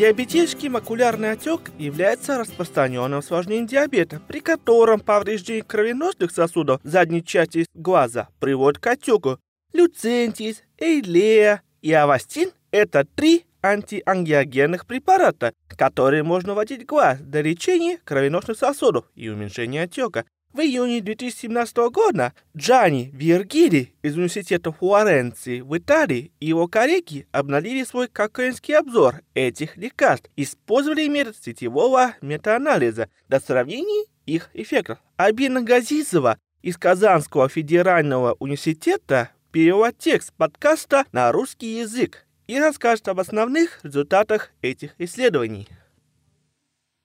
Диабетический макулярный отек является распространенным осложнением диабета, при котором повреждение кровеносных сосудов задней части глаза приводит к отеку. Люцентис, Эйлея и Авастин – это три антиангиогенных препарата, которые можно вводить в глаз для лечения кровеносных сосудов и уменьшения отека. В июне 2017 года Джани Виргили из университета Флоренции в Италии и его коллеги обновили свой конкурентский обзор этих лекарств, использовали метод сетевого метаанализа для сравнения их эффектов. Абина Газизова из Казанского федерального университета перевела текст подкаста на русский язык и расскажет об основных результатах этих исследований.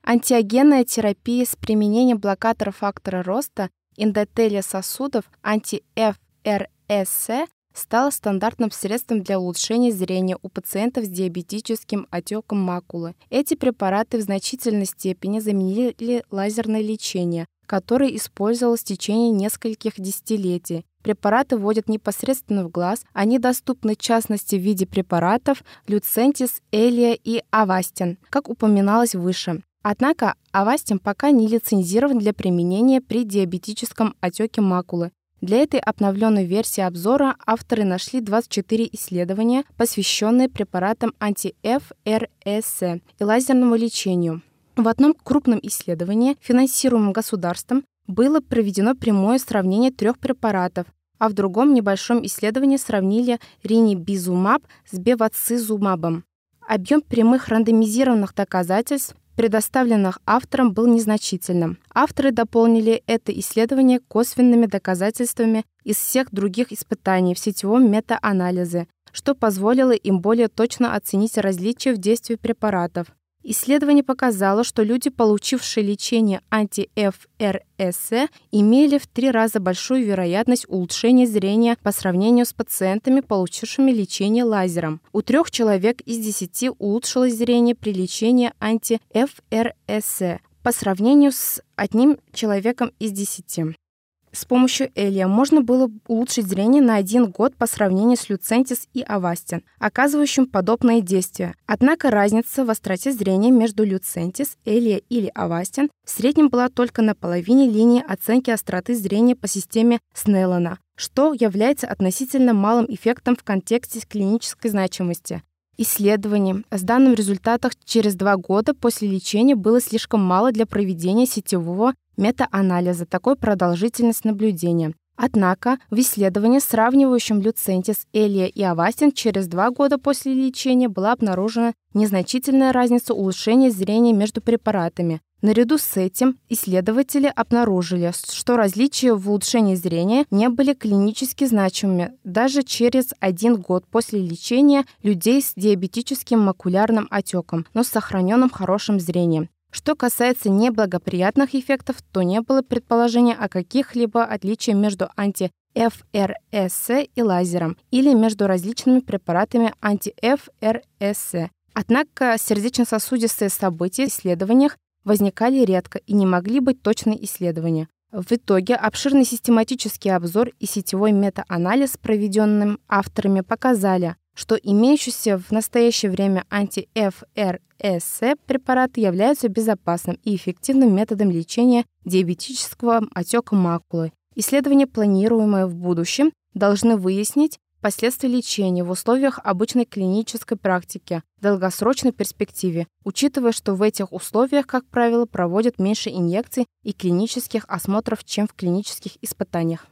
Антиогенная терапия с применением блокатора фактора роста эндотелия сосудов анти-ФРС стала стандартным средством для улучшения зрения у пациентов с диабетическим отеком макулы. Эти препараты в значительной степени заменили лазерное лечение, которое использовалось в течение нескольких десятилетий. Препараты вводят непосредственно в глаз. Они доступны в частности в виде препаратов Люцентис, Элия и Авастин, как упоминалось выше. Однако Авастин пока не лицензирован для применения при диабетическом отеке макулы. Для этой обновленной версии обзора авторы нашли 24 исследования, посвященные препаратам анти-ФРС и лазерному лечению. В одном крупном исследовании, финансируемом государством, было проведено прямое сравнение трех препаратов, а в другом небольшом исследовании сравнили ринибизумаб с бевацизумабом. Объем прямых рандомизированных доказательств предоставленных автором, был незначительным. Авторы дополнили это исследование косвенными доказательствами из всех других испытаний в сетевом метаанализе, что позволило им более точно оценить различия в действии препаратов. Исследование показало, что люди, получившие лечение анти-ФРС, имели в три раза большую вероятность улучшения зрения по сравнению с пациентами, получившими лечение лазером. У трех человек из десяти улучшилось зрение при лечении анти-ФРС по сравнению с одним человеком из десяти. С помощью Элия можно было улучшить зрение на один год по сравнению с Люцентис и Авастин, оказывающим подобные действия. Однако разница в остроте зрения между Люцентис, Элия или Авастин в среднем была только на половине линии оценки остроты зрения по системе Снеллона, что является относительно малым эффектом в контексте клинической значимости. Исследований с данным результатах через два года после лечения было слишком мало для проведения сетевого метаанализа такой продолжительность наблюдения. Однако в исследовании, сравнивающем Люцентис, Элия и Авастин через два года после лечения была обнаружена незначительная разница улучшения зрения между препаратами. Наряду с этим исследователи обнаружили, что различия в улучшении зрения не были клинически значимыми даже через один год после лечения людей с диабетическим макулярным отеком, но с сохраненным хорошим зрением. Что касается неблагоприятных эффектов, то не было предположения о каких-либо отличиях между анти-ФРС и лазером или между различными препаратами анти-ФРС. Однако сердечно-сосудистые события в исследованиях возникали редко и не могли быть точные исследования. В итоге обширный систематический обзор и сетевой метаанализ, проведенным авторами, показали, что имеющиеся в настоящее время анти-ФРС препараты являются безопасным и эффективным методом лечения диабетического отека макулы. Исследования, планируемые в будущем, должны выяснить последствия лечения в условиях обычной клинической практики в долгосрочной перспективе, учитывая, что в этих условиях, как правило, проводят меньше инъекций и клинических осмотров, чем в клинических испытаниях.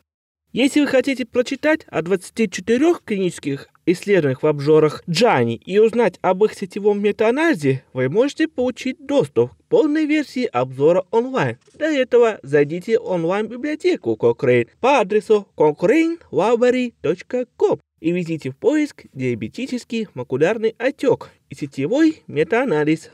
Если вы хотите прочитать о 24 клинических исследованиях в обжорах Джани и узнать об их сетевом метаанализе, вы можете получить доступ к полной версии обзора онлайн. Для этого зайдите в онлайн-библиотеку Cochrane по адресу cochranelibrary.com и введите в поиск диабетический макулярный отек и сетевой метаанализ.